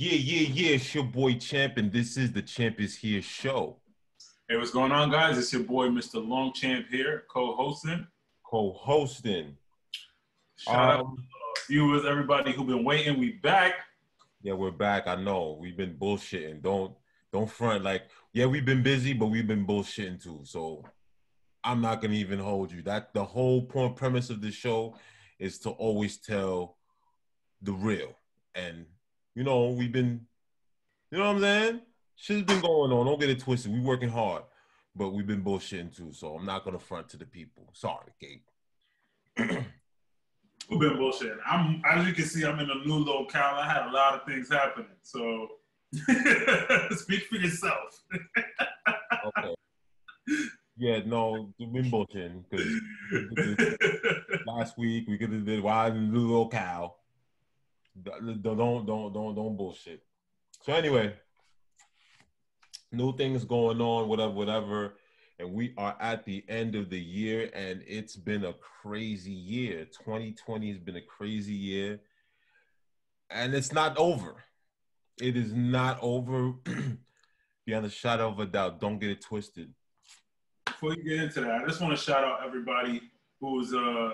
Yeah, yeah, yeah. It's your boy Champ, and this is the Champ is Here show. Hey, what's going on, guys? It's your boy, Mr. Longchamp here, co-hosting. Co-hosting. Shout out um, to viewers, everybody who've been waiting. We back. Yeah, we're back. I know we've been bullshitting. Don't don't front like yeah, we've been busy, but we've been bullshitting too. So I'm not gonna even hold you. That the whole point premise of the show is to always tell the real. And you know, we've been you know what I'm saying? Shit's been going on. Don't get it twisted. We're working hard, but we've been bullshitting too. So I'm not gonna front to the people. Sorry, Gabe. We've been bullshitting. I'm as you can see, I'm in a new locale. I had a lot of things happening. So speak for yourself. okay. Yeah, no, we've been bullshitting because last week we could have did why in a new locale. Don't don't don't don't bullshit. So anyway, new things going on, whatever, whatever. And we are at the end of the year, and it's been a crazy year. 2020 has been a crazy year, and it's not over. It is not over. Beyond a shadow of a doubt, don't get it twisted. Before you get into that, I just want to shout out everybody who's uh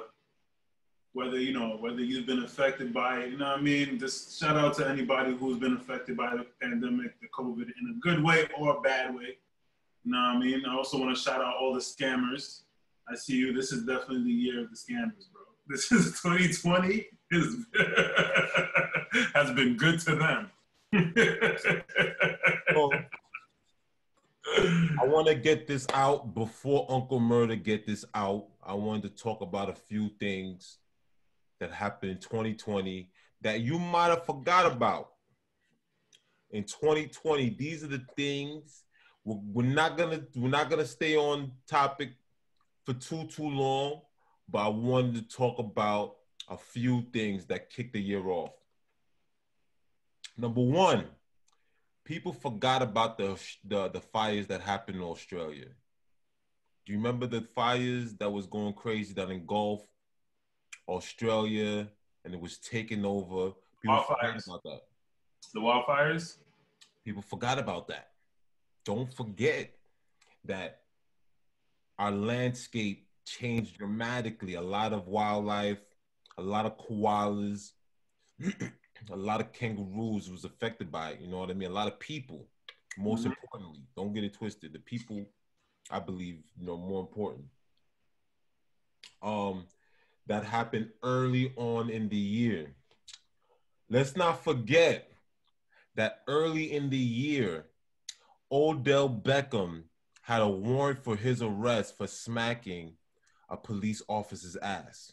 whether you know whether you've been affected by it, you know what I mean. Just shout out to anybody who's been affected by the pandemic, the COVID, in a good way or a bad way. You know what I mean. I also want to shout out all the scammers. I see you. This is definitely the year of the scammers, bro. This is 2020. Is has been good to them. well, I want to get this out before Uncle Murda get this out. I wanted to talk about a few things that happened in 2020 that you might have forgot about. In 2020, these are the things we're, we're not gonna we're not gonna stay on topic for too too long, but I wanted to talk about a few things that kicked the year off. Number one, people forgot about the, the the fires that happened in Australia. Do you remember the fires that was going crazy that engulfed Australia and it was taken over? People wildfires. about that. The wildfires. People forgot about that. Don't forget that our landscape changed dramatically. A lot of wildlife, a lot of koalas, a lot of kangaroos was affected by it. You know what I mean? A lot of people. Most mm-hmm. importantly, don't get it twisted. The people, I believe, you know, more important. Um, that happened early on in the year. Let's not forget that early in the year, Odell Beckham had a warrant for his arrest for smacking a police officer's ass.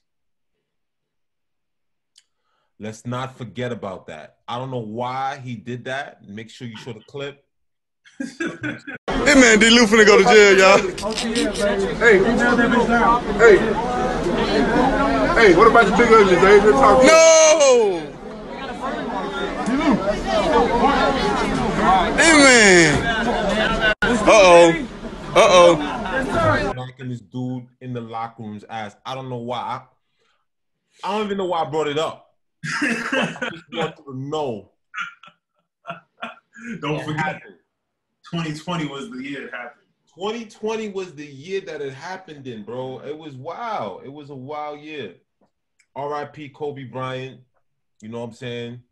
Let's not forget about that. I don't know why he did that. Make sure you show the clip. hey man, D. Lou finna go to jail, y'all. Hey, hey, hey, what about the big ugly, Dave? No! Hey man. Uh oh. Uh oh. Knocking this dude in the locker room's ass. I don't know why. I, I don't even know why I brought it up. I just want to know. Don't forget. 2020 was the year it happened. 2020 was the year that it happened in, bro. It was wow. It was a wild year. R.I.P. Kobe Bryant. You know what I'm saying?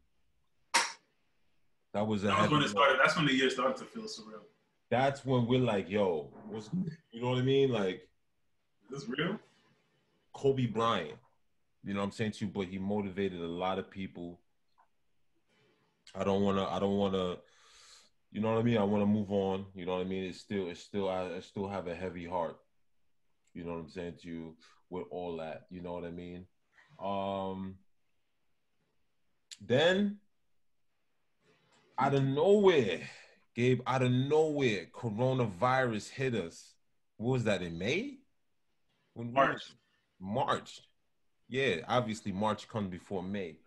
That was a. That was when it started. That's when the year started to feel surreal. That's when we're like, yo, what's you know what I mean? Like, is this real? Kobe Bryant. You know what I'm saying to you, but he motivated a lot of people. I don't wanna. I don't wanna you know what I mean? I want to move on. You know what I mean? It's still, it's still, I, I still have a heavy heart. You know what I'm saying to you with all that. You know what I mean? Um, then out of nowhere, Gabe, out of nowhere, coronavirus hit us. What was that in May? When March. March. Yeah, obviously March comes before May.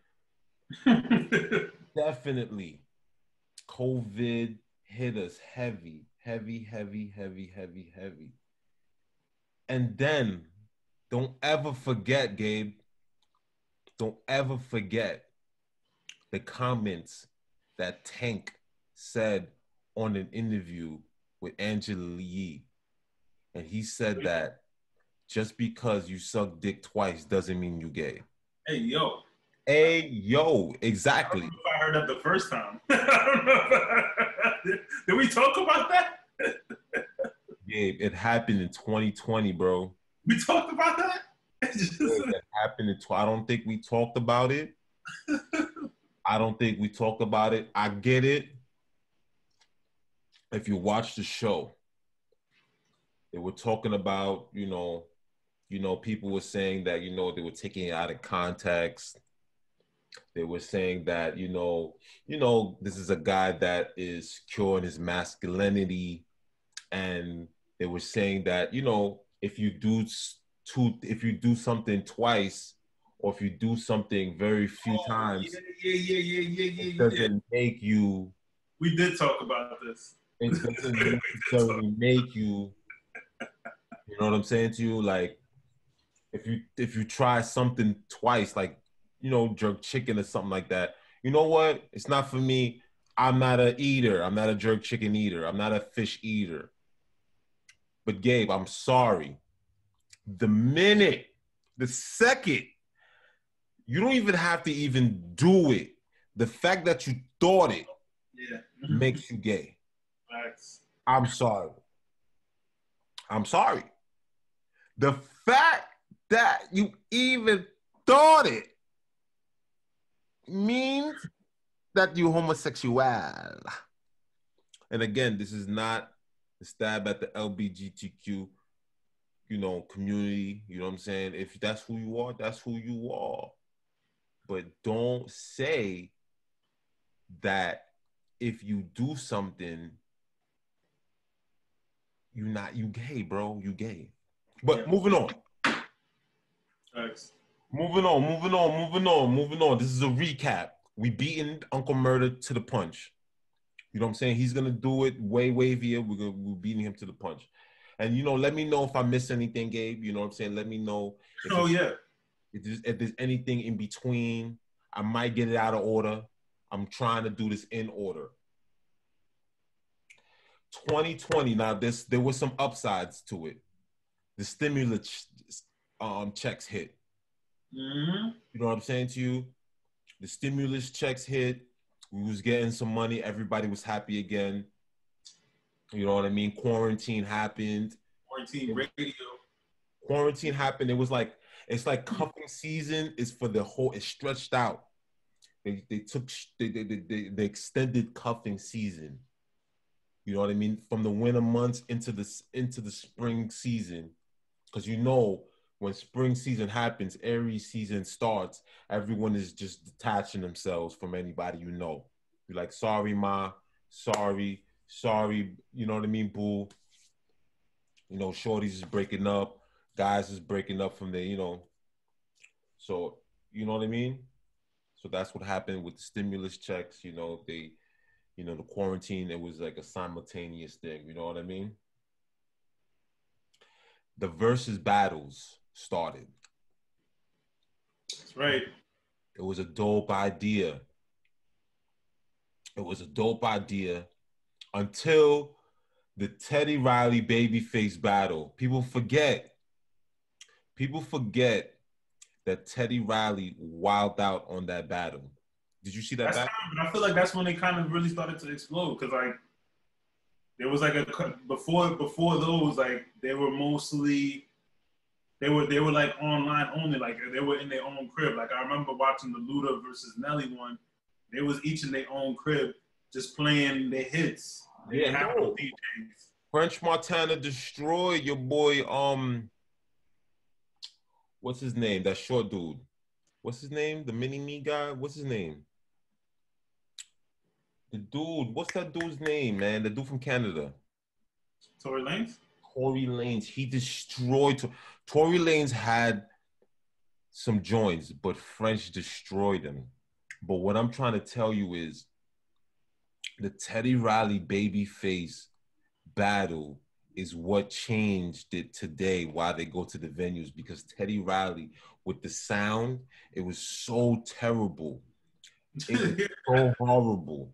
Definitely COVID hit us heavy, heavy, heavy, heavy, heavy, heavy. And then don't ever forget, Gabe, don't ever forget the comments that Tank said on an interview with Angela Yee. And he said that just because you suck dick twice doesn't mean you gay. Hey, yo. Hey, yo, exactly. I, I heard that the first time. Did we talk about that? Gabe, it happened in 2020, bro. We talked about that? it happened in tw- I don't think we talked about it. I don't think we talked about it. I get it. If you watch the show, they were talking about, you know, you know, people were saying that, you know, they were taking it out of context. They were saying that, you know, you know, this is a guy that is curing his masculinity. And they were saying that, you know, if you do two, if you do something twice, or if you do something very few oh, times, yeah, yeah, yeah, yeah, yeah, it doesn't make you. We did talk about this. It doesn't necessarily make you. You know what I'm saying to you? Like, if you if you try something twice, like you know, jerk chicken or something like that, you know what? It's not for me. I'm not a eater. I'm not a jerk chicken eater. I'm not a fish eater. But Gabe, I'm sorry. The minute, the second, you don't even have to even do it. The fact that you thought it yeah. makes you gay. I'm sorry. I'm sorry. The fact that you even thought it means that you're homosexual. And again, this is not a stab at the LBGTQ, you know, community. You know what I'm saying? If that's who you are, that's who you are. But don't say that if you do something, you're not you gay, bro. You gay. But yeah. moving on. Thanks. Moving on, moving on, moving on, moving on. This is a recap. We beaten Uncle Murda to the punch. You know what I'm saying? He's gonna do it way, way via. We're gonna we're beating him to the punch. And you know, let me know if I miss anything, Gabe. You know what I'm saying? Let me know. oh yeah. If there's, if there's anything in between, I might get it out of order. I'm trying to do this in order. 2020. Now, this there was some upsides to it. The stimulus um, checks hit. Mm-hmm. You know what I'm saying to you? The stimulus checks hit. We was getting some money. Everybody was happy again. You know what I mean? Quarantine happened. Quarantine radio. Quarantine happened. It was like it's like cuffing season is for the whole. It's stretched out. They they took they they they, they extended cuffing season. You know what I mean? From the winter months into the into the spring season, because you know when spring season happens, Aries season starts. Everyone is just detaching themselves from anybody you know. You're like, sorry, ma, sorry, sorry. You know what I mean, boo. You know, shorties is breaking up, guys is breaking up from there. You know, so you know what I mean. So that's what happened with the stimulus checks. You know, they you know, the quarantine, it was like a simultaneous thing. You know what I mean? The versus battles started. That's right. It was a dope idea. It was a dope idea until the Teddy Riley babyface battle. People forget. People forget that Teddy Riley wilded out on that battle. Did you see that? That's I feel like that's when they kind of really started to explode because like there was like a before before those like they were mostly they were they were like online only like they were in their own crib. Like I remember watching the Luda versus Nelly one. They was each in their own crib just playing their hits. They yeah, no. French Montana destroyed your boy. Um, what's his name? That short dude. What's his name? The mini me guy. What's his name? The dude, what's that dude's name, man? The dude from Canada. Tory Lanez? Tory Lanez. He destroyed. Tory Lanez had some joints, but French destroyed them. But what I'm trying to tell you is the Teddy Riley babyface battle is what changed it today why they go to the venues because Teddy Riley with the sound, it was so terrible. It was so horrible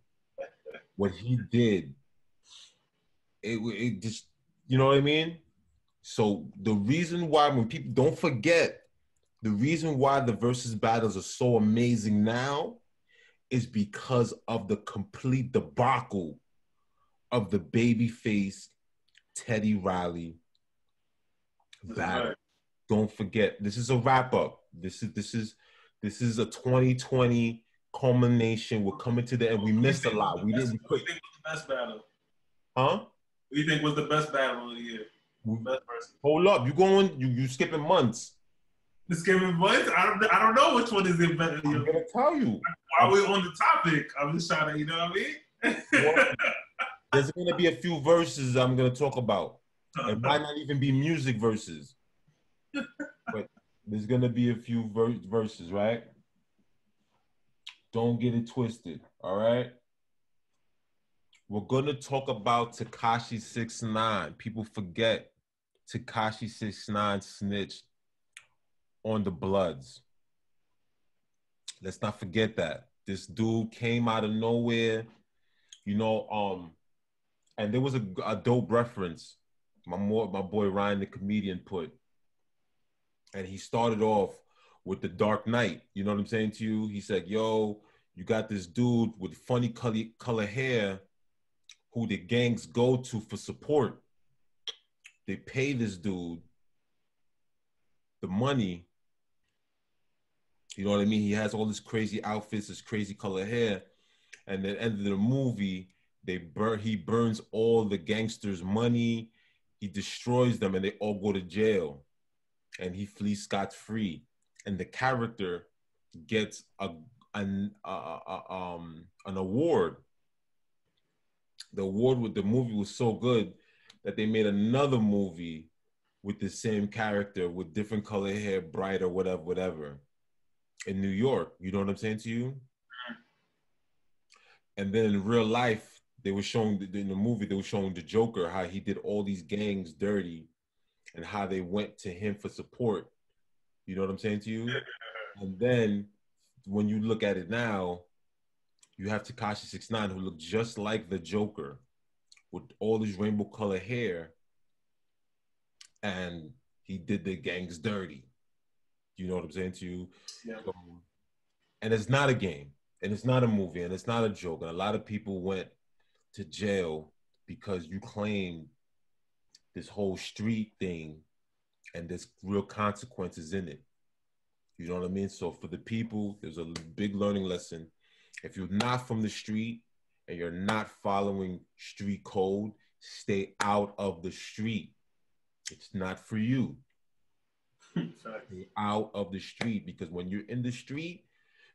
what he did, it it just you know what I mean. So the reason why when people don't forget, the reason why the versus battles are so amazing now is because of the complete debacle of the babyface Teddy Riley battle. Right. Don't forget, this is a wrap up. This is this is this is a 2020 culmination. We're coming to the end. We missed a lot. We didn't What do you think was the best battle? huh? What do you think was the best battle of the year? Hold up, you going? You you skipping months? This game of voice. I don't. I don't know which one is the better. I'm gonna tell you. While we're on the topic, I'm just trying to. You know what I mean? There's gonna be a few verses I'm gonna talk about. It might not even be music verses, but there's gonna be a few ver- verses, right? Don't get it twisted, all right? We're gonna talk about Tekashi Six Nine. People forget Tekashi Six Nine snitched on the Bloods. Let's not forget that this dude came out of nowhere, you know. Um, and there was a, a dope reference my more my boy Ryan the comedian put, and he started off with the Dark Knight. You know what I'm saying to you? He said, "Yo, you got this dude with funny color color hair, who the gangs go to for support. They pay this dude the money." You know what I mean? He has all this crazy outfits, this crazy color hair, and at the end of the movie, they burn. He burns all the gangsters' money. He destroys them, and they all go to jail, and he flees scot free. And the character gets a an a- um an award. The award with the movie was so good that they made another movie with the same character with different color hair, brighter, whatever, whatever, in New York. You know what I'm saying to you? And then in real life, they were showing in the movie they were showing the Joker how he did all these gangs dirty, and how they went to him for support. You know what I'm saying to you? And then when you look at it now, you have Tekashi Six Nine who looked just like the Joker, with all his rainbow color hair, and he did the gangs dirty. You know what I'm saying to you? Yeah. So, and it's not a game, and it's not a movie, and it's not a joke. And a lot of people went to jail because you claimed this whole street thing, and there's real consequences in it. You know what I mean? So for the people, there's a big learning lesson. If you're not from the street and you're not following street code, stay out of the street. It's not for you stay out of the street because when you're in the street,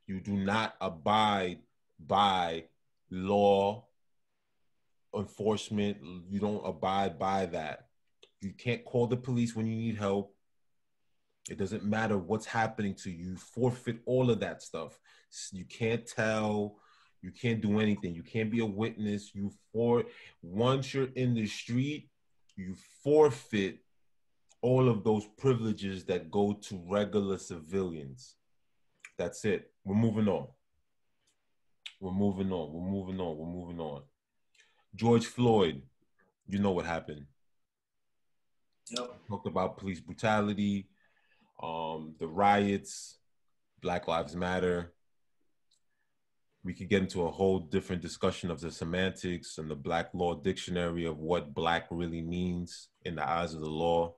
you do not abide by law enforcement. You don't abide by that. You can't call the police when you need help. It doesn't matter what's happening to you. You forfeit all of that stuff. You can't tell. You can't do anything. You can't be a witness. You for once you're in the street, you forfeit all of those privileges that go to regular civilians. That's it. We're moving on. We're moving on. We're moving on. We're moving on. George Floyd, you know what happened. Yep. Talked about police brutality, um, the riots, Black Lives Matter. We could get into a whole different discussion of the semantics and the Black Law Dictionary of what Black really means in the eyes of the law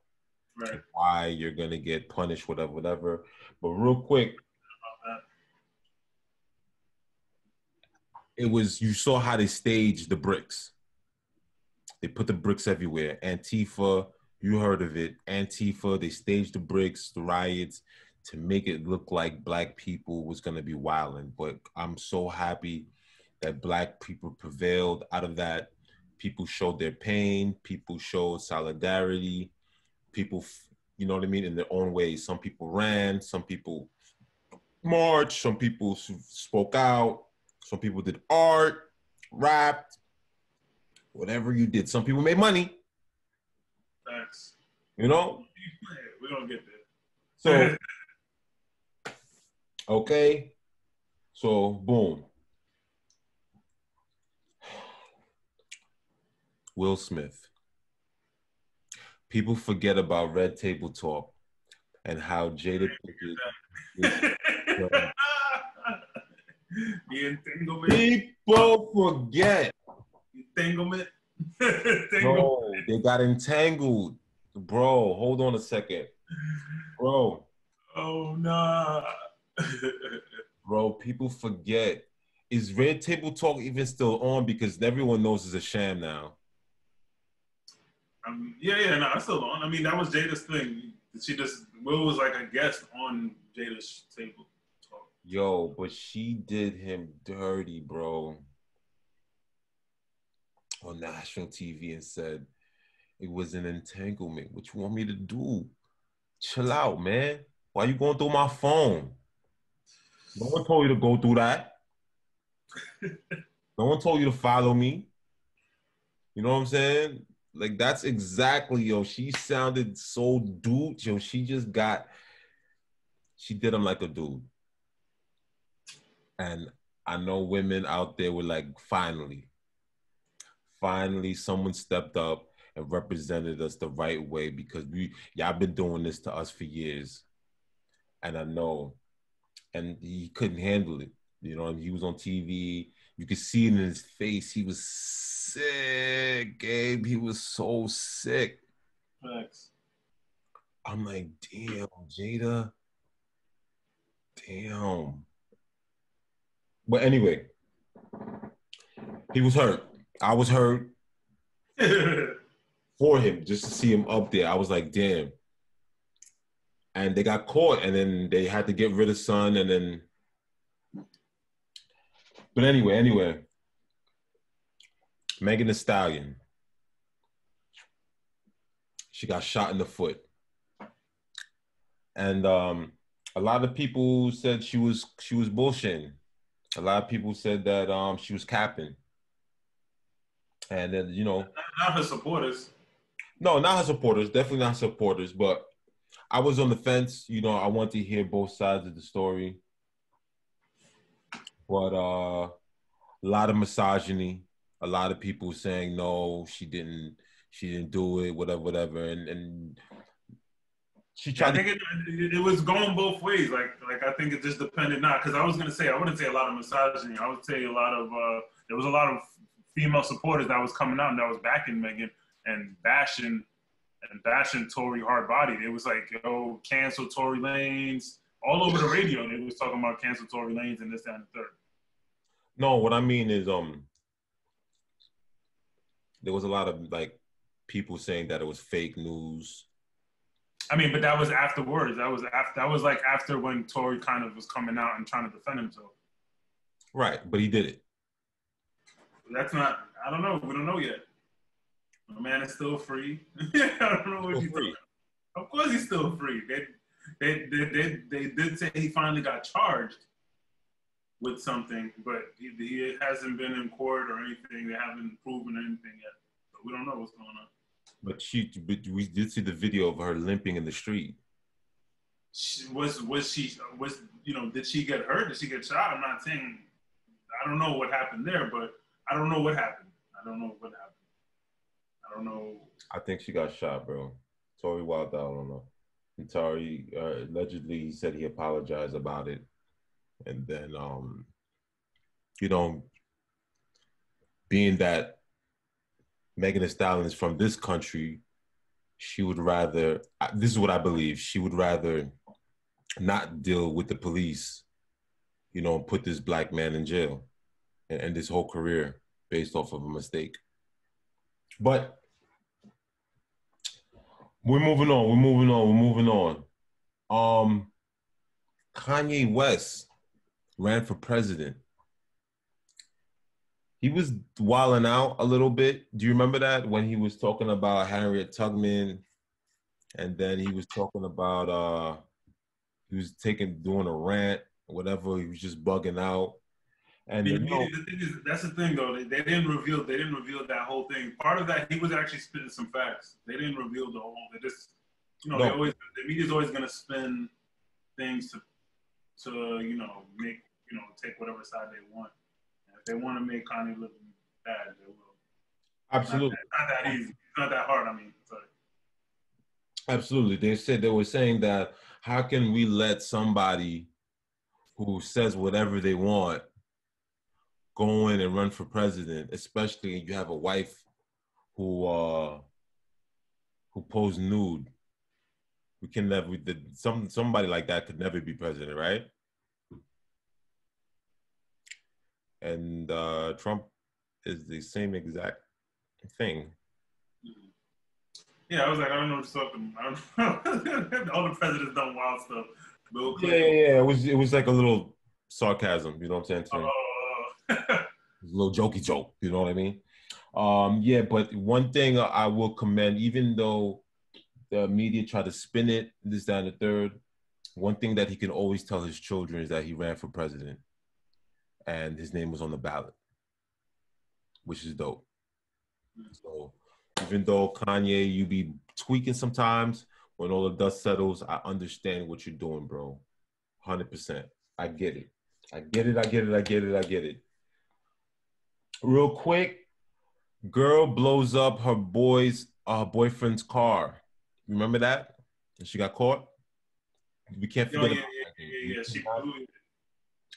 Right. why you're gonna get punished, whatever, whatever. But real quick, it was you saw how they staged the bricks. They put the bricks everywhere. Antifa, you heard of it. Antifa, they staged the bricks, the riots, to make it look like black people was gonna be wilding. But I'm so happy that black people prevailed out of that. People showed their pain. People showed solidarity. People, you know what I mean, in their own ways. Some people ran. Some people marched. Some people spoke out. Some people did art, rapped, whatever you did. Some people made money. Facts. you know? We're gonna get there. So, okay. So, boom. Will Smith. People forget about Red Table Talk and how Jada Pinkett. the entanglement. People forget. Entanglement. Bro, they got entangled. Bro, hold on a second. Bro, Oh nah. bro, people forget. Is Red Table Talk even still on? Because everyone knows it's a sham now. um, yeah, yeah, no, that's still on. I mean, that was Jada's thing. She just Will was like a guest on Jada's table. talk. Yo, but she did him dirty, bro. On national TV and said it was an entanglement. What you want me to do? Chill out, man. Why you going through my phone? No one told you to go through that. no one told you to follow me. You know what I'm saying? Like that's exactly yo. She sounded so dude. Yo, she just got. She did him like a dude. And I know women out there were like, finally, finally, someone stepped up and represented us the right way because we y'all been doing this to us for years. And I know. And he couldn't handle it. You know, he was on TV. You could see it in his face. He was sick, Gabe. He was so sick. Facts. I'm like, damn, Jada. Damn. But anyway, he was hurt. I was hurt for him just to see him up there. I was like, damn. And they got caught, and then they had to get rid of Son, and then. But anyway, anyway, Megan Thee Stallion. She got shot in the foot, and um, a lot of people said she was she was bullshitting. A lot of people said that um, she was capping, and then you know Not her supporters. no, not her supporters. Definitely not supporters. But I was on the fence. You know, I want to hear both sides of the story. But uh, a lot of misogyny. A lot of people saying no, she didn't. She didn't do it. Whatever, whatever. And and she I tried think to. it, it, it was going both ways. Like, like I think it just depended not because I was gonna say I wouldn't say a lot of misogyny. I would say a lot of uh, there was a lot of female supporters that was coming out and that was backing Megan and bashing and bashing Tory hard body. It was like yo cancel Tory Lanez all over the radio. They was talking about cancel Tory Lanez and this that, and the third. No, what I mean is um, there was a lot of like people saying that it was fake news. I mean, but that was afterwards. That was after. That was like after when Tory kind of was coming out and trying to defend himself. Right, but he did it. That's not. I don't know. We don't know yet. My man is still free. I don't know what he's free. Of course, he's still free. They, they, they, they, they did say he finally got charged with something, but he, he hasn't been in court or anything. They haven't proven anything yet. So we don't know what's going on. But she, but we did see the video of her limping in the street. She, was was she was you know did she get hurt? Did she get shot? I'm not saying. I don't know what happened there, but I don't know what happened. I don't know what happened. I don't know. I think she got shot, bro. Tory Wilder, I don't know. And Tory uh, allegedly he said he apologized about it, and then um, you know, being that Megan Thee Stallion is from this country, she would rather. This is what I believe. She would rather not deal with the police, you know, and put this black man in jail and end his whole career based off of a mistake. But we're moving on. We're moving on. We're moving on. Um, Kanye West ran for president. He was wilding out a little bit. Do you remember that when he was talking about Harriet Tubman, and then he was talking about uh, he was taking doing a rant, whatever. He was just bugging out, and The you know, the thing is, that's the thing though. They, they didn't reveal. They didn't reveal that whole thing. Part of that, he was actually spitting some facts. They didn't reveal the whole. They just, you know, they always the media's always gonna spin things to, to you know, make you know, take whatever side they want. And if they want to make Kanye look bad, they will. Absolutely. It's not, that easy. It's not that hard. I mean, sorry. Absolutely. They said they were saying that how can we let somebody who says whatever they want go in and run for president, especially if you have a wife who uh who posed nude. We can never we did some somebody like that could never be president, right? And uh Trump is the same exact thing. Yeah, I was like, I don't know what you're talking about. I don't know. All the presidents done wild stuff. Bill Yeah, yeah, yeah. It was it was like a little sarcasm, you know what I'm saying? to me? Uh, It's a little jokey joke, you know what I mean? Um, yeah, but one thing I will commend, even though the media try to spin it, this, and the third, one thing that he can always tell his children is that he ran for president and his name was on the ballot, which is dope. So even though Kanye, you be tweaking sometimes, when all the dust settles, I understand what you're doing, bro. 100%. I get it. I get it. I get it. I get it. I get it. Real quick, girl blows up her boy's uh, boyfriend's car. Remember that? And she got caught. We can't oh, forget yeah, about yeah, that. yeah, yeah. She blew,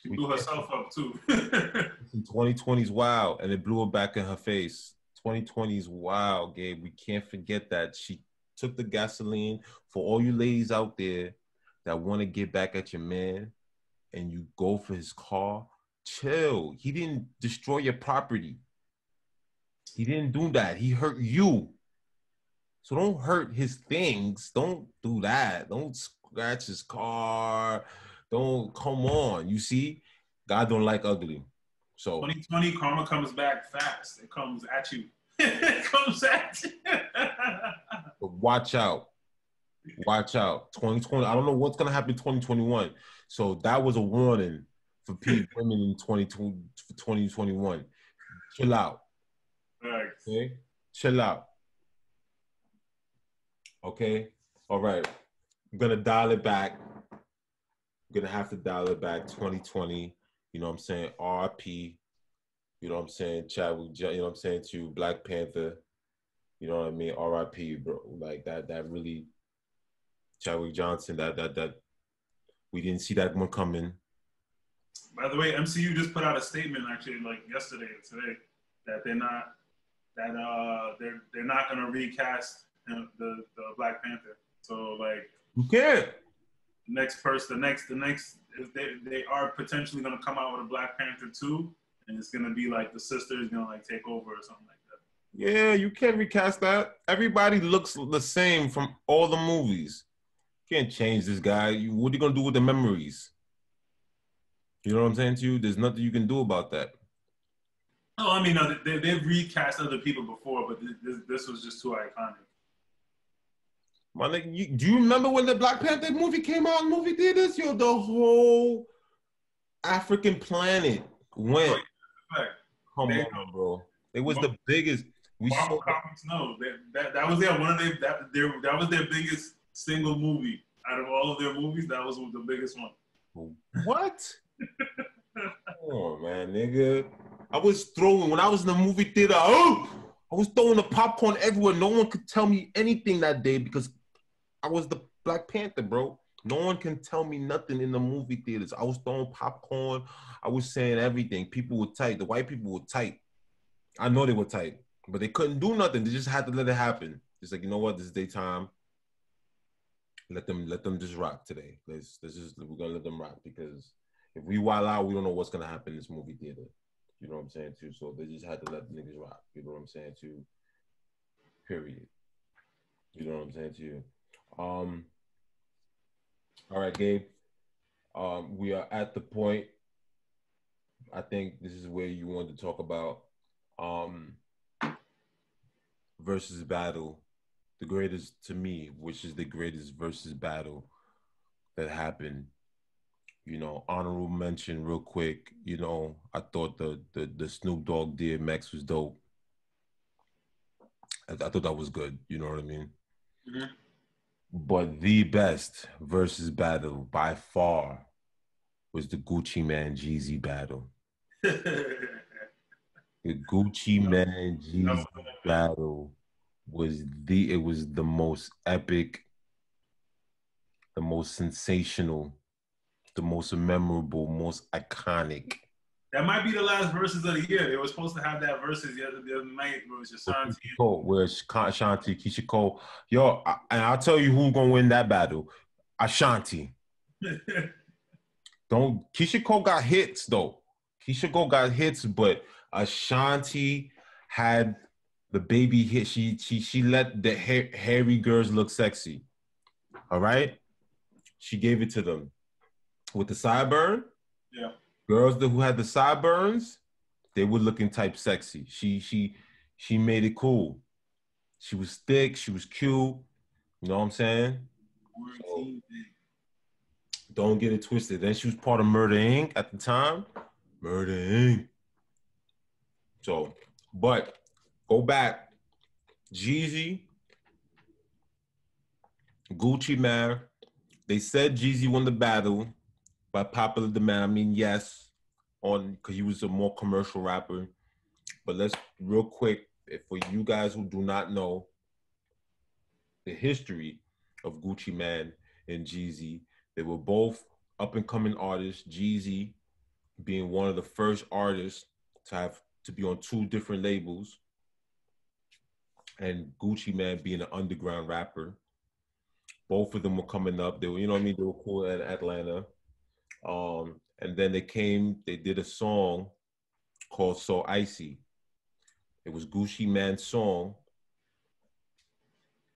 she blew herself up too. 2020 is wild, and it blew her back in her face. 2020 is wild, Gabe. We can't forget that she took the gasoline for all you ladies out there that want to get back at your man, and you go for his car. Chill. He didn't destroy your property. He didn't do that. He hurt you. So don't hurt his things. Don't do that. Don't scratch his car. Don't come on. You see, God don't like ugly. So 2020 karma comes back fast. It comes at you. it comes at you. But watch out. Watch out. 2020. I don't know what's gonna happen in 2021. So that was a warning for women in 2020 2021. Chill out. Thanks. Okay? Chill out. Okay? All right. I'm gonna dial it back. I'm gonna have to dial it back 2020. You know what I'm saying? RP. You know what I'm saying? Chadwick, you know what I'm saying to Black Panther. You know what I mean? RIP, bro. Like that, that really Chadwick Johnson, that that that we didn't see that one coming. By the way, MCU just put out a statement actually like yesterday or today that they're not that uh they're they're not gonna recast the the, the Black Panther. So like can't. next person, the next the next if they they are potentially gonna come out with a Black Panther two, and it's gonna be like the sister is gonna like take over or something like that. Yeah, you can't recast that. Everybody looks the same from all the movies. Can't change this guy. You, what are you gonna do with the memories? You know what I'm saying to you? There's nothing you can do about that. Oh, I mean, no, they, they've recast other people before, but this, this, was just too iconic. My nigga, you, do you remember when the Black Panther movie came out in movie theaters? Yo, the whole African planet went. Oh, right. Come They- on, bro. It was the biggest. We Marvel saw. Comics, no, that, that that was their one of their that their that was their biggest single movie out of all of their movies. That was the biggest one. What? On, man, nigga. I was throwing when I was in the movie theater. Oh, I was throwing the popcorn everywhere. No one could tell me anything that day because I was the Black Panther, bro. No one can tell me nothing in the movie theaters. I was throwing popcorn. I was saying everything. People were tight. The white people were tight. I know they were tight, but they couldn't do nothing. They just had to let it happen. It's like you know what? This is their time. Let them let them just rock today. Let's let's we're gonna let them rock because if we wild out, we don't know what's gonna happen in this movie theater. You know what I'm saying too. So they just had to let the niggas rock. You know what I'm saying too. Period. You know what I'm saying to you. Um. All right, Gabe. Um, we are at the point. I think this is where you wanted to talk about um versus battle, the greatest to me, which is the greatest versus battle that happened. You know, honorable mention real quick. You know, I thought the the, the Snoop Dogg DMX was dope. I, I thought that was good. You know what I mean? Mhm. But the best versus battle by far was the Gucci Mane Jeezy battle. The Gucci Mane Jeezy battle was the it was the most epic, the most sensational, the most memorable, most iconic. That might be the last verses of the year. They were supposed to have that verses the other, the other night where it was Ashanti. Cole, where's Ashanti, Keyshia Cole? Yo, I, and I'll tell you who's gonna win that battle. Ashanti. Don't Keyshia Cole got hits though. Keyshia Cole got hits, but Ashanti had the baby hit. She she she let the ha- hairy girls look sexy. All right, she gave it to them with the sideburn. Yeah. Girls that who had the sideburns, they were looking type sexy. She she she made it cool. She was thick. She was cute. You know what I'm saying? So, don't get it twisted. Then she was part of Murder Inc. at the time. Murder Inc. So, but go back. Jeezy, Gucci Mane. They said Jeezy won the battle by popular demand. I mean, yes, on because he was a more commercial rapper. But let's real quick, for you guys who do not know the history of Gucci Mane and Jeezy, they were both up and coming artists. Jeezy being one of the first artists to have to be on two different labels, and Gucci Mane being an underground rapper. Both of them were coming up. They were, you know I mean? They were cool in Atlanta. Um, and then they came, they did a song called So Icy. It was Gucci Mane's song.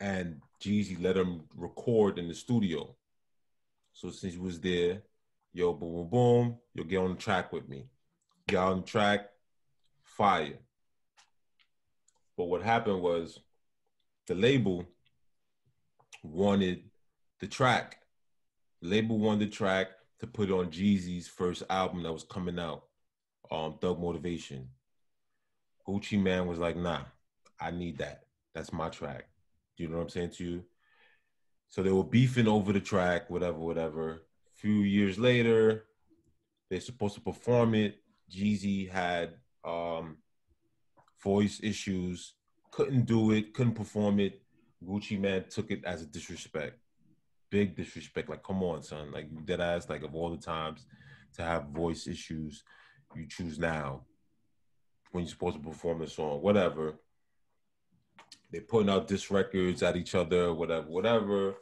And Jeezy let him record in the studio. So since he was there, yo, boom, boom, boom, you'll get on the track with me. Get on the track, fire. But what happened was the label wanted the track. The label wanted the track to put on Jeezy's first album that was coming out, um, Thug Motivation. Gucci Mane was like, nah, I need that. That's my track. Do you know what I'm saying to you? So they were beefing over the track, whatever, whatever. A few years later, they're supposed to perform it. Jeezy had um, voice issues, couldn't do it, couldn't perform it. Gucci Mane took it as a disrespect, big disrespect. Like, come on, son. Like, dead ass. Like, of all the times to have voice issues, you choose now when you're supposed to perform the song, whatever. They're putting out diss records at each other, whatever, whatever.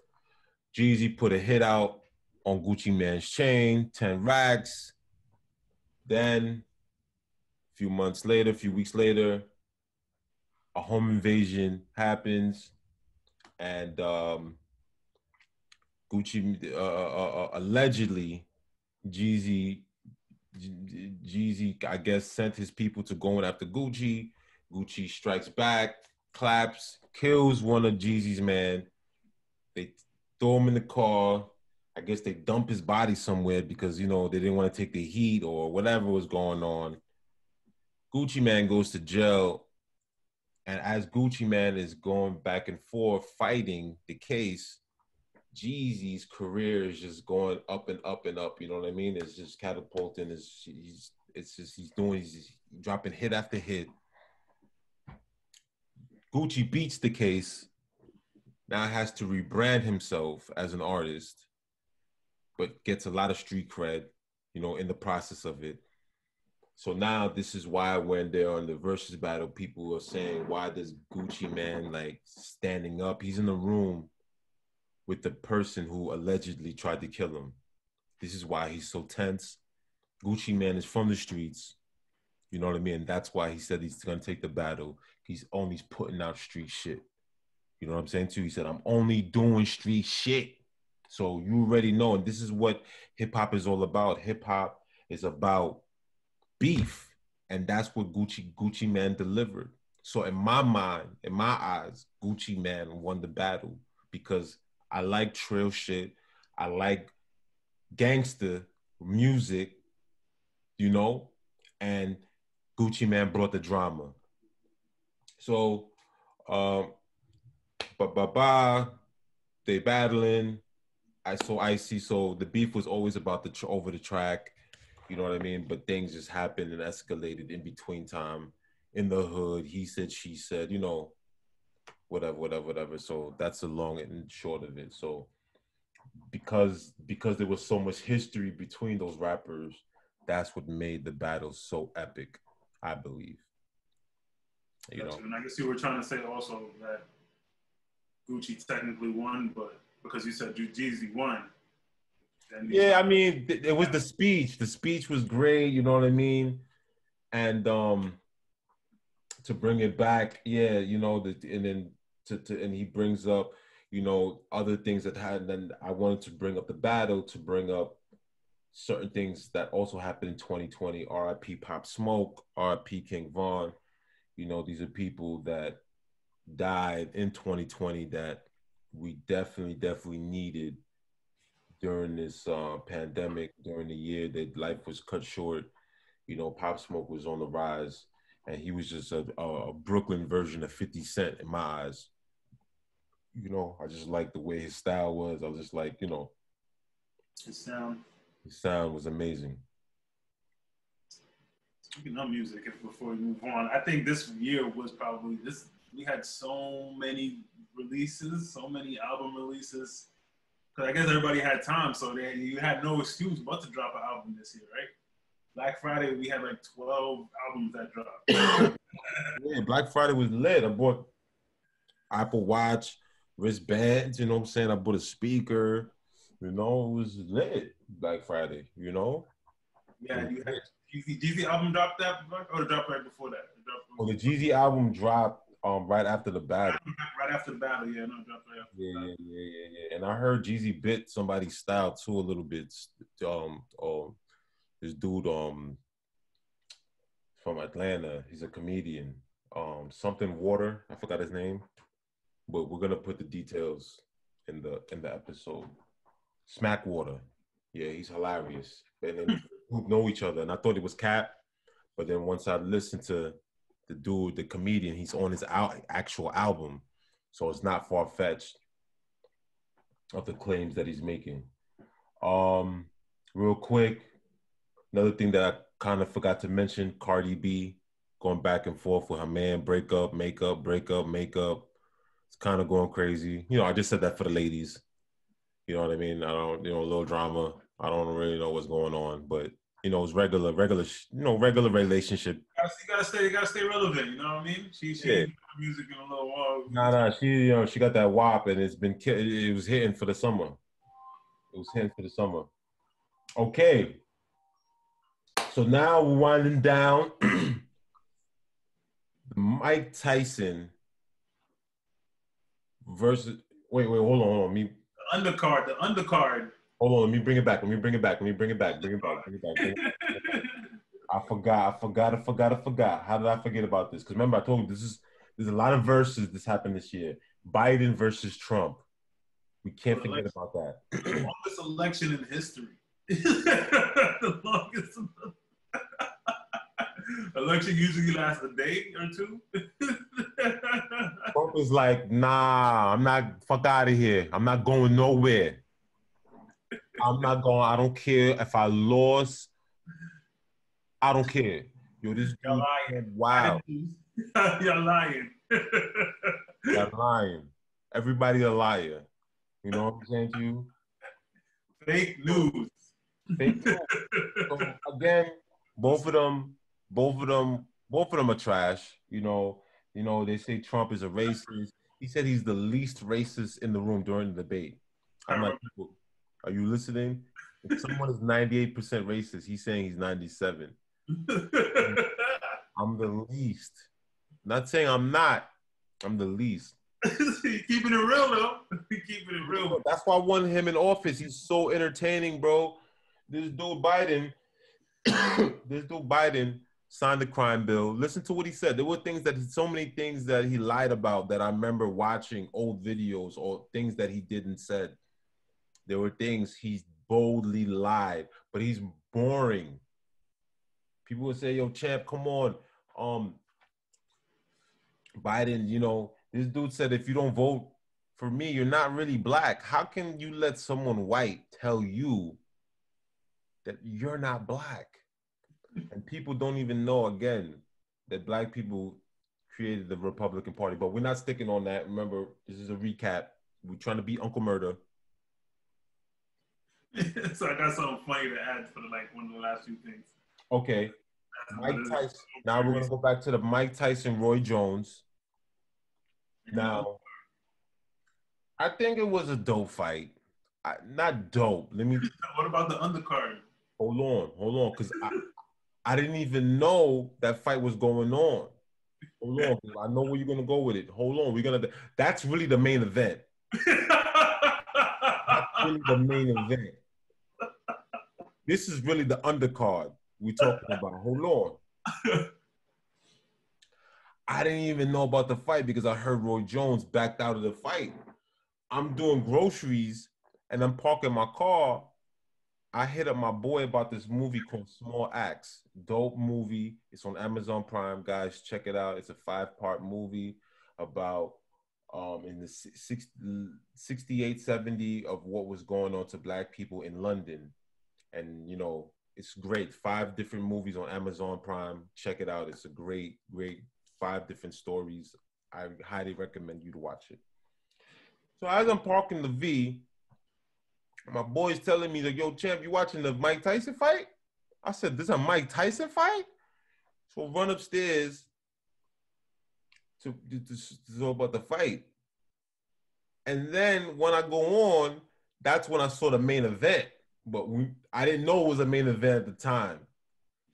Jeezy put a hit out on Gucci Mane's chain, 10 racks. Then, a few months later, a few weeks later, a home invasion happens, and um, Gucci uh, uh, uh, allegedly Jeezy Jeezy I guess sent his people to going after Gucci. Gucci strikes back, claps, kills one of Jeezy's man. They throw him in the car. I guess they dump his body somewhere because you know they didn't want to take the heat or whatever was going on. Gucci Mane goes to jail and as Gucci Mane is going back and forth fighting the case, Jeezy's career is just going up and up and up. You know what I mean? It's just catapulting. It's he's it's just he's doing he's dropping hit after hit. Gucci beats the case. Now has to rebrand himself as an artist, but gets a lot of street cred, you know, in the process of it. So now this is why when they're on the versus battle, people are saying, why does Gucci Mane like standing up? He's in the room with the person who allegedly tried to kill him. This is why he's so tense. Gucci Mane is from the streets. You know what I mean? That's why he said he's gonna take the battle. He's only putting out street shit. You know what I'm saying too? He said, I'm only doing street shit. So you already know, and this is what hip hop is all about. Hip hop is about beef, and that's what Gucci Gucci Mane delivered. So in my mind, in my eyes, Gucci Mane won the battle because I like trail shit. I like gangster music, you know, and Gucci Mane brought the drama. So, um, ba ba ba, they battling. I so I see. So the beef was always about the over the track. You know what I mean? But things just happened and escalated in between time. in the hood. He said, she said, you know, whatever, whatever, whatever. So that's the long and short of it. So because because there was so much history between those rappers, that's what made the battle so epic, I believe. You know, and I guess you were trying to say also that Gucci technically won, but because you said Jeezy won. Yeah, I mean, it was the speech. The speech was great. You know what I mean? And um, to bring it back, yeah, you know, the, and then to, to and he brings up, you know, other things that had. And then I wanted to bring up the battle to bring up certain things that also happened in 2020. R.I.P. Pop Smoke, R.I.P. King Von. You know, these are people that died in 2020 that we definitely, definitely needed during this uh, pandemic, during the year that life was cut short. You know, Pop Smoke was on the rise, and he was just a, a Brooklyn version of 50 Cent in my eyes. You know, I just like the way his style was. I was just like, you know, his sound. His sound was amazing. Speaking of music, before we move on, I think this year was probably this. We had so many releases, so many album releases because I guess everybody had time, so they, you had no excuse but to drop an album this year, right? Black Friday, we had like 12 albums that dropped. yeah, Black Friday was lit. I bought Apple Watch, wristbands, you know what I'm saying? I bought a speaker, you know, it was lit Black Friday, you know? Yeah, you had Jeezy, Jeezy album dropped that, or dropped right before that? Well, the Jeezy album dropped um right after the battle. Right after the battle, yeah, no, right yeah, yeah, yeah, yeah, yeah. And I heard Jeezy bit somebody's style too a little bit. Um, um, this dude um from Atlanta, he's a comedian. Um, something Water, I forgot his name, but we're gonna put the details in the in the episode. Smack Water, yeah, he's hilarious. And then we know each other, and I thought it was Cap, but then once I listened to the dude, the comedian, he's on his al- actual album, so it's not far fetched of the claims that he's making. Um, real quick, another thing that I kind of forgot to mention: Cardi B going back and forth with her man, break up, make up, break up, make up. It's kind of going crazy. You know, I just said that for the ladies. You know what I mean? I don't, you know, a little drama. I don't really know what's going on, but you know, it's regular, regular, you know, regular relationship. You gotta stay, you gotta stay relevant. You know what I mean? She, she yeah. music in a little while. Nah, nah, she, you know, she got that WAP, and it's been, it was hitting for the summer. It was hitting for the summer. Okay. So now we're winding down. Mike Tyson versus. Wait, wait, hold on, hold on. Me. The undercard, the undercard Hold on, let me bring it back. Let me bring it back. Let me bring it back. Bring it back. Bring it back. Bring it back. I forgot. I forgot. I forgot. I forgot. How did I forget about this? Because remember, I told you this is there's a lot of verses this happened this year. Biden versus Trump. We can't forget about that. Longest election in history. the longest election usually lasts a day or two. Trump is like, nah, I'm not fuck out of here. I'm not going nowhere. I'm not going. I don't care if I lost. I don't care. Yo, this You're lying. Wow. You're lying. You're lying. Everybody a liar. You know what I'm saying to you? Fake news. Fake news. so again, both of them, both of them, both of them are trash. You know, you know, they say Trump is a racist. He said he's the least racist in the room during the debate. I'm like, uh-huh. people, are you listening? If someone is 98% racist, he's saying he's 97. I'm the least. Not saying I'm not. I'm the least. keeping it real though. keeping it real. That's why I want him in office. He's so entertaining, bro. This dude Biden, this dude Biden signed the crime bill. Listen to what he said. There were things that so many things that he lied about that I remember watching old videos or things that he didn't said. There were things he boldly lied, but he's boring. People would say, "Yo, champ, come on." Um, Biden, you know, this dude said, if you don't vote for me, you're not really black. How can you let someone white tell you that you're not black? And people don't even know. Again, that black people created the Republican Party, but we're not sticking on that. Remember, this is a recap. We're trying to beat Uncle Murda. so I got something funny to add for the, like one of the last few things. Okay. Mike Tyson. Now we're gonna go back to the Mike Tyson Roy Jones. Now, I think it was a dope fight. I, not dope. Let me. what about the undercard? Hold on, hold on, because I, I didn't even know that fight was going on. Hold on, I know where you're gonna go with it. Hold on, we're gonna. That's really the main event. that's really the main event. This is really the undercard we're talking about. Hold on. I didn't even know about the fight because I heard Roy Jones backed out of the fight. I'm doing groceries and I'm parking my car. I hit up my boy about this movie called Small Axe. Dope movie. It's on Amazon Prime, guys. Check it out. It's a five part movie about um, in the 68, 70 of what was going on to black people in London. And, you know, it's great. Five different movies on Amazon Prime. Check it out. It's a great, great five different stories. I highly recommend you to watch it. So as I'm parking the V, my boy's telling me that, yo, champ, you watching the Mike Tyson fight? I said, this is a Mike Tyson fight? So run upstairs to, to, to, to about the fight. And then when I go on, that's when I saw the main event. But we, I didn't know it was a main event at the time.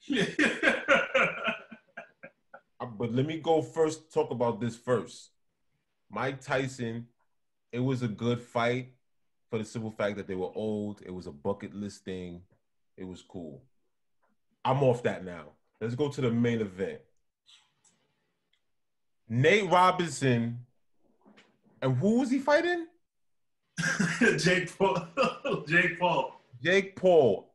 Uh, but let me go first, talk about this first. Mike Tyson, it was a good fight for the simple fact that they were old. It was a bucket list thing. It was cool. I'm off that now. Let's go to the main event. Nate Robinson, and who was he fighting? Jake Paul. Jake Paul. Jake Paul.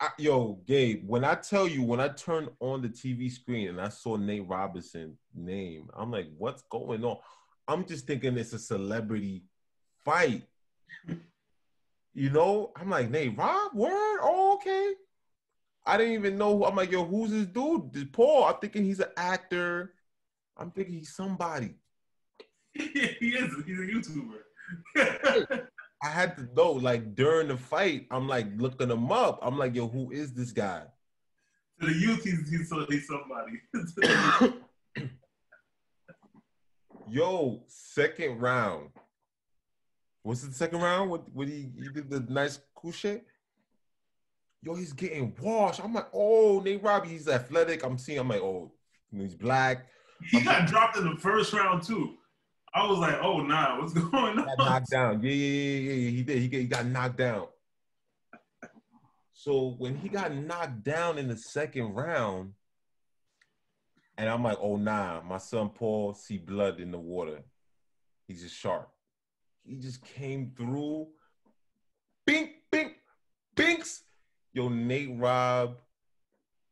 I, yo, Gabe, when I tell you, when I turned on the TV screen and I saw Nate Robinson name, I'm like, what's going on? I'm just thinking it's a celebrity fight. You know, I'm like, Nate Rob, word? Oh, okay. I didn't even know. Who, I'm like, yo, who's this dude? This Paul. I'm thinking he's an actor. I'm thinking he's somebody. he is. He's a YouTuber. I had to know, like during the fight, I'm like looking him up. I'm like, yo, who is this guy? To the youth, he's, he's, he's somebody. yo, second round. What's the second round? What what he, he did the nice shit? Yo, he's getting washed. I'm like, oh, Nate Robbie, he's athletic. I'm seeing, I'm like, oh, he's black. He I'm got like, dropped in the first round too. I was like, oh nah, what's going on? Got knocked down. Yeah, yeah, yeah, yeah. He did. He, he got knocked down. So when he got knocked down in the second round, and I'm like, oh nah, my son Paul see blood in the water. He's a shark. He just came through. Bink, bink, binks. Yo, Nate Robb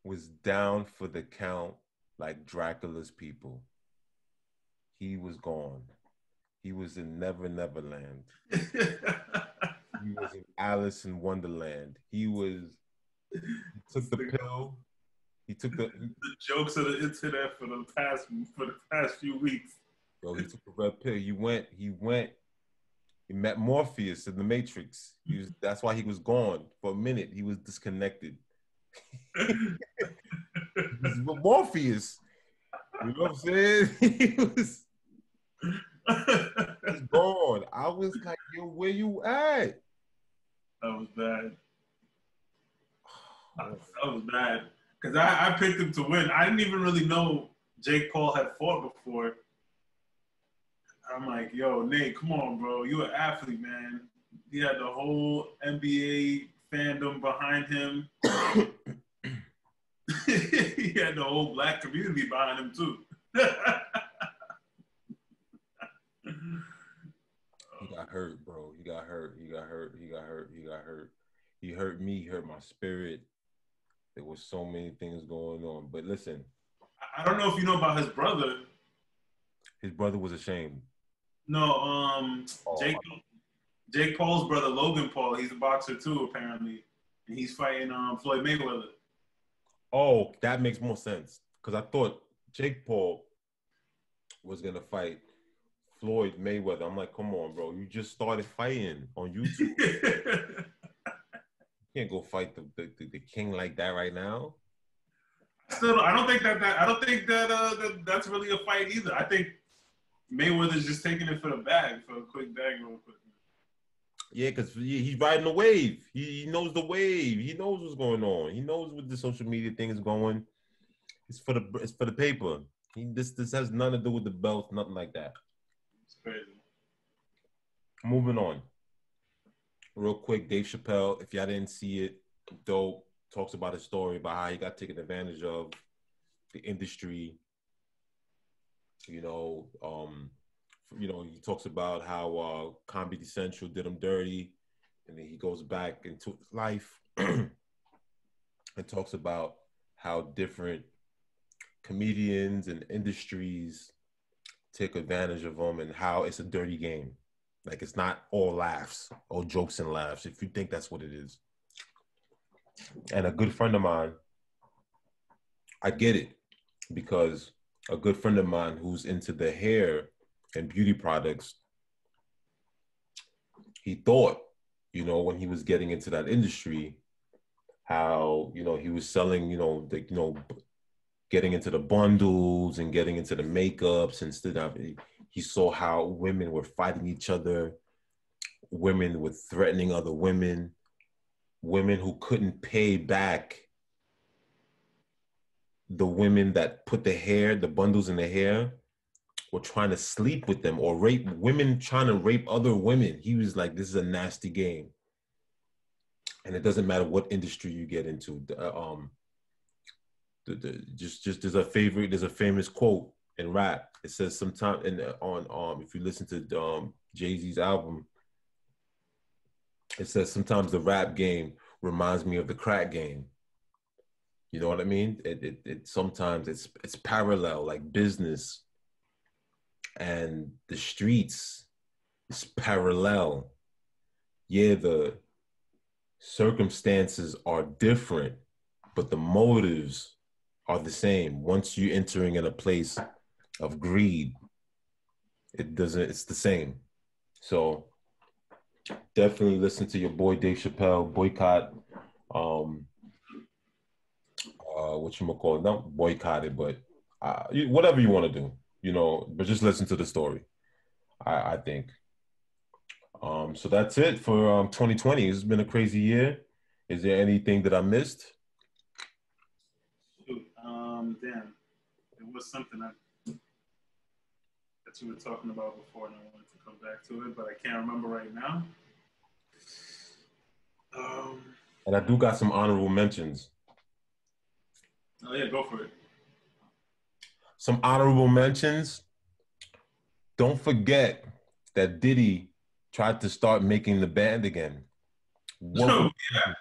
was down for the count like Dracula's people he was gone. He was in Never Never Land. he was in Alice in Wonderland. He was he took the pill. He took the, the jokes of the internet for the past for the past few weeks. Yo, he took the red pill. He went. He went. He met Morpheus in the Matrix. He was, that's why he was gone for a minute. He was disconnected. Morpheus. You know what I'm saying? he was He's gone. I was like, yo, where you at? That was bad. That was bad. Because I, I picked him to win. I didn't even really know Jake Paul had fought before. I'm like, yo, Nate, come on, bro. You're an athlete, man. He had the whole NBA fandom behind him. he had the whole black community behind him too. He got hurt, bro. He got hurt. He got hurt. He got hurt. He got hurt. He hurt me. He hurt my spirit. There was so many things going on. But listen, I don't know if you know about his brother. His brother was ashamed. No, um, oh, Jake, Jake Paul's brother, Logan Paul. He's a boxer too, apparently, and he's fighting um Floyd Mayweather. Oh, that makes more sense. because I thought Jake Paul was gonna fight Floyd Mayweather. I'm like, come on, bro, you just started fighting on YouTube. you can't go fight the, the, the king like that right now. Still, I don't think that, that I don't think that, uh, that that's really a fight either. I think Mayweather's just taking it for the bag for a quick bag, real quick. Yeah, because he's riding the wave. He, he knows the wave. He knows what's going on. He knows what the social media thing is going. It's for the it's for the paper. He, this this has nothing to do with the belt, nothing like that. It's crazy. Moving on. Real quick, Dave Chappelle. If y'all didn't see it, dope. Talks about a story about how he got taken advantage of, the industry. You know, um, you know, he talks about how uh, Comedy Central did him dirty, and then he goes back into life and talks about how different comedians and industries take advantage of them and how it's a dirty game. Like it's not all laughs, all jokes and laughs. If you think that's what it is, and a good friend of mine, I get it because a good friend of mine who's into the hair and beauty products, he thought, you know, when he was getting into that industry, how you know he was selling, you know, the you know, getting into the bundles and getting into the makeups and stuff. He saw how women were fighting each other, women were threatening other women, women who couldn't pay back the women that put the hair, the bundles in the hair, were trying to sleep with them or rape women trying to rape other women. He was like, this is a nasty game. And it doesn't matter what industry you get into. Um, the, the, just, just there's a favorite, there's a famous quote in rap. It says sometimes, in on um if you listen to um Jay Z's album, it says sometimes the rap game reminds me of the crack game. You know what I mean? It, it, it sometimes it's it's parallel, like business and the streets is parallel. Yeah, the circumstances are different, but the motives are the same. Once you're entering in a place of greed, it doesn't, it's the same. So definitely listen to your boy Dave Chappelle, boycott um uh what you call it, not boycott it, but uh, whatever you want to do you know, but just listen to the story. I, I think. Um, so that's it for um, 2020. It's been a crazy year. Is there anything that I missed? Um, damn, it was something I, that you were talking about before, and I wanted to come back to it, but I can't remember right now. Um, and I do got some honorable mentions. Oh yeah, go for it some honorable mentions. Don't forget that Diddy tried to start making the band again. What, oh, yeah.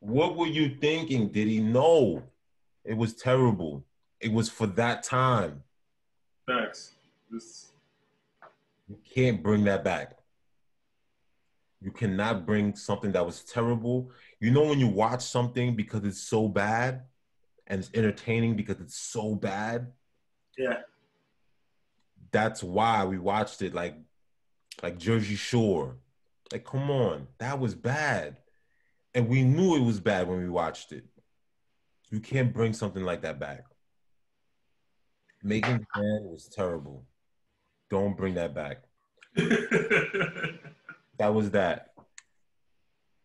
what were you thinking, Diddy? No, it was terrible. It was for that time. Facts. This... You can't bring that back. You cannot bring something that was terrible. You know when you watch something because it's so bad, and it's entertaining because it's so bad. Yeah. That's why we watched it like like Jersey Shore. Like, come on, that was bad. And we knew it was bad when we watched it. You can't bring something like that back. Making Man was terrible. Don't bring that back. that was that.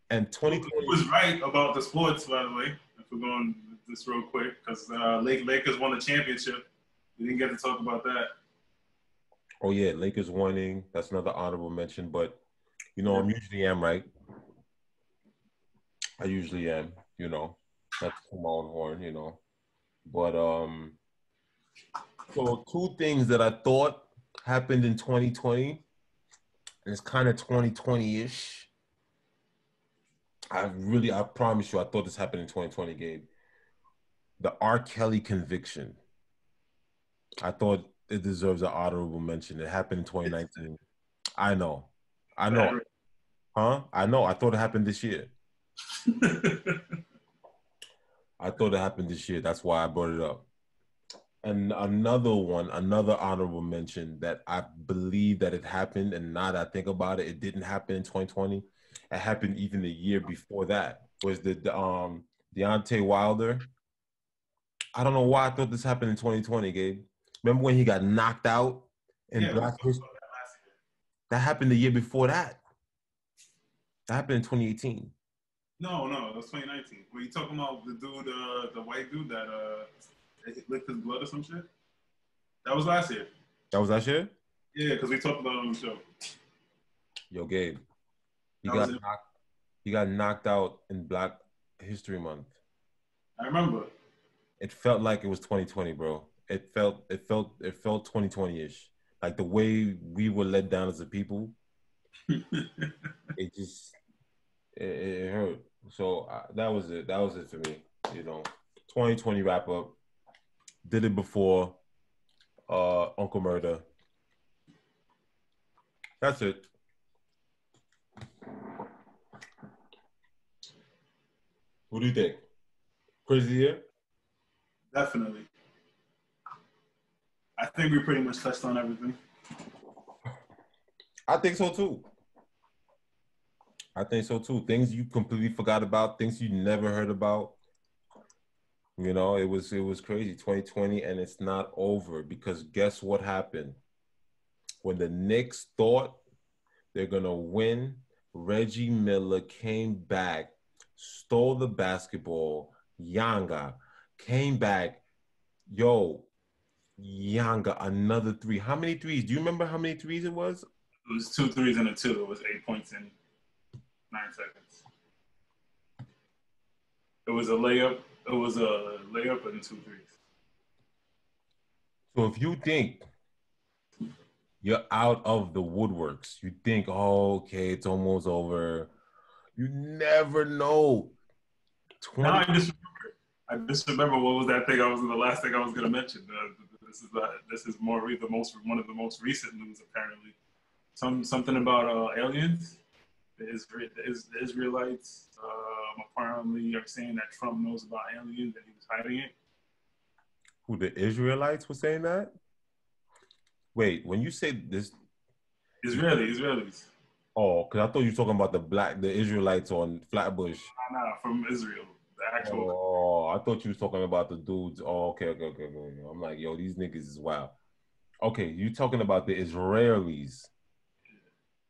And 2020 was right about the sports, by the way. If we're going this real quick, because uh, Lakers won the championship. We didn't get to talk about that. Oh yeah, Lakers winning. That's another honorable mention. But you know, I'm usually am right. I usually am. You know, that's my own horn. You know, but um, so two things that I thought happened in 2020, and it's kind of 2020-ish. I really, I promise you, I thought this happened in 2020, Gabe. The R. Kelly conviction. I thought it deserves an honorable mention. It happened in 2019. I know. I know. Huh? I know. I thought it happened this year. I thought it happened this year. That's why I brought it up. And another one, another honorable mention that I believe that it happened, and now that I think about it, it didn't happen in 2020. It happened even the year before that. Was the, um Deontay Wilder? I don't know why I thought this happened in 2020, Gabe. Remember when he got knocked out in Yeah, Black History? that. Happened the year before that. That happened in 2018. No, no, that was 2019. Were you talking about the dude, uh, the white dude that uh licked his blood or some shit? That was last year. That was last year? Yeah, because we talked about it on the show. Yo, Gabe. He got knocked, he got knocked out in Black History Month. I remember. It felt like it was 2020, bro. It felt it felt it felt 2020-ish. Like the way we were let down as a people, it just it, it hurt. So uh, that was it. That was it for me. You know, 2020 wrap up. Did it before uh Uncle Murda. That's it. What do you think? Crazy year? Definitely. I think we pretty much touched on everything. I think so too. I think so too. Things you completely forgot about, things you never heard about. You know, it was it was crazy. 2020 and it's not over because guess what happened? When the Knicks thought they're gonna win, Reggie Miller came back, stole the basketball. Yanga came back. Yo, Yanga, another three. How many threes? Do you remember how many threes it was? It was two threes and a two. It was eight points in nine seconds. It was a layup. It was a layup and two threes. So if you think you're out of the woodworks, you think, oh, okay, it's almost over. You never know. 20, Now I just. I just remember what was that thing I was the last thing I was going to mention. Uh, this is uh, this is more re- the most one of the most recent news apparently. Some something about uh, aliens. The, Isra- the, Is- the Israelites um, apparently are saying that Trump knows about aliens and he was hiding it. who the Israelites were saying that? Wait, when you say this, Israeli, Israelis. oh, because I thought you were talking about the black, the Israelites on Flatbush. Nah, nah, from Israel. Actual. Oh, oh, I thought you was talking about the dudes. Oh, okay, okay, okay, okay. okay. I'm like, yo, these niggas is wild. Okay, you talking about the Israelis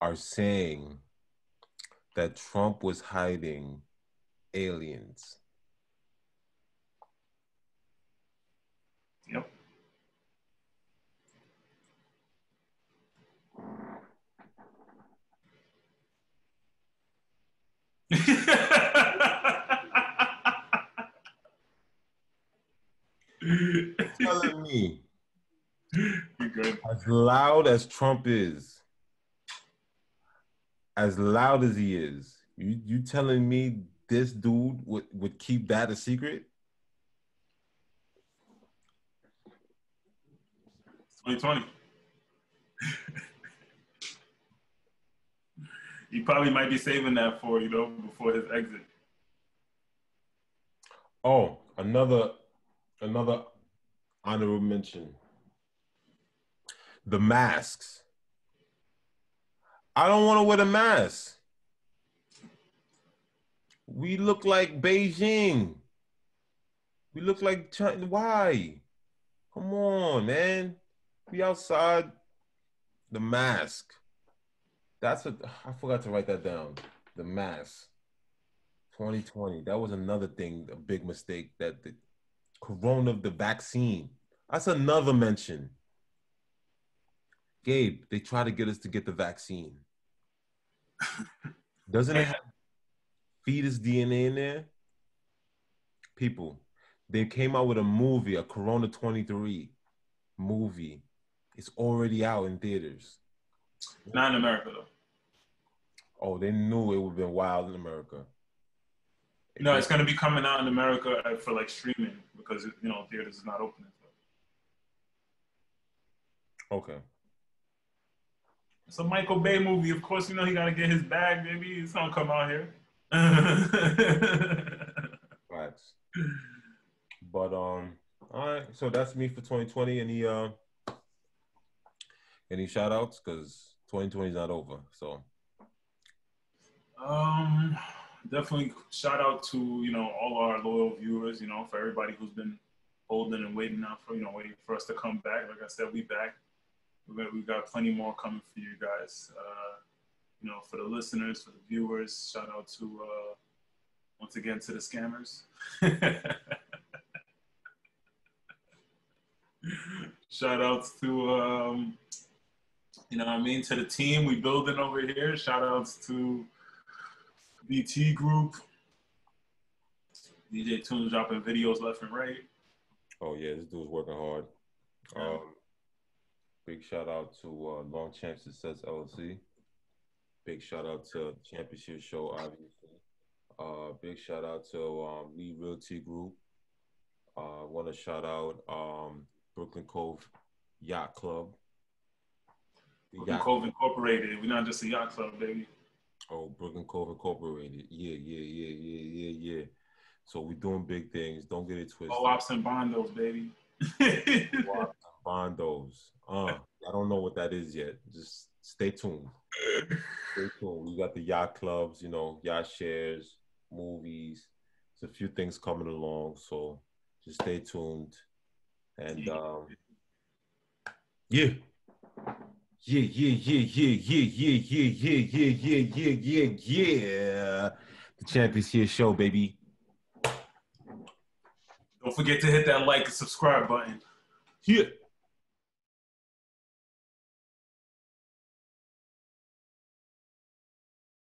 are saying that Trump was hiding aliens. Yep. Telling me, as loud as Trump is, as loud as he is, you you telling me this dude would, would keep that a secret? 2020. he probably might be saving that for, you know, before his exit. Oh, another another honorable mention. The masks. I don't want to wear the mask. We look like Beijing. We look like China. Why? Come on, man. We outside the mask. That's what I forgot to write that down. The mask. 2020. That was another thing, a big mistake that the corona, the vaccine. That's another mention. Gabe, they try to get us to get the vaccine. Doesn't it have fetus DNA in there? People, they came out with a movie, a Corona 23 movie. It's already out in theaters. Not in America, though. Oh, they knew it would have been wild in America. No, it's going to be coming out in America uh, for like streaming because, you know, theaters is not open. and. Okay. It's a Michael Bay movie. Of course, you know, he got to get his bag, baby. It's to come out here. Facts. But um, All right. So that's me for 2020. Any uh any shout outs? Because 2020 is not over. So Um, definitely shout out to you know all our loyal viewers. You know, for everybody who's been holding and waiting out for you know waiting for us to come back. Like I said, we back. We got, we got plenty more coming for you guys. Uh, you know, for the listeners, for the viewers, shout out to uh, once again to the scammers. shout outs to um, you know I mean to the team we building over here. Shout outs to BT Group. DJ Tunes dropping videos left and right. oh yeah, this dude's working hard. Um big shout out to uh Longchamp Success LLC. Big shout out to Championship Show, obviously. Uh big shout out to um Lee Realty Group. Uh wanna shout out um Brooklyn Cove Yacht Club. Brooklyn yacht- Cove Incorporated. We're not just a yacht club, baby. Oh, Brooklyn Cove Incorporated. Yeah, yeah, yeah, yeah, yeah, yeah. So we're doing big things. Don't get it twisted. Oh, ops and bondos, baby. Bondos. Uh, I don't know what that is yet. Just stay tuned. Stay tuned. We got the yacht clubs, you know, yacht shares, movies. There's a few things coming along. So just stay tuned. And um yeah. Yeah, yeah, yeah, yeah, yeah, yeah, yeah, yeah, yeah, yeah, yeah, yeah, yeah. The Champions here show, baby. Don't forget to hit that like and subscribe button. Yeah.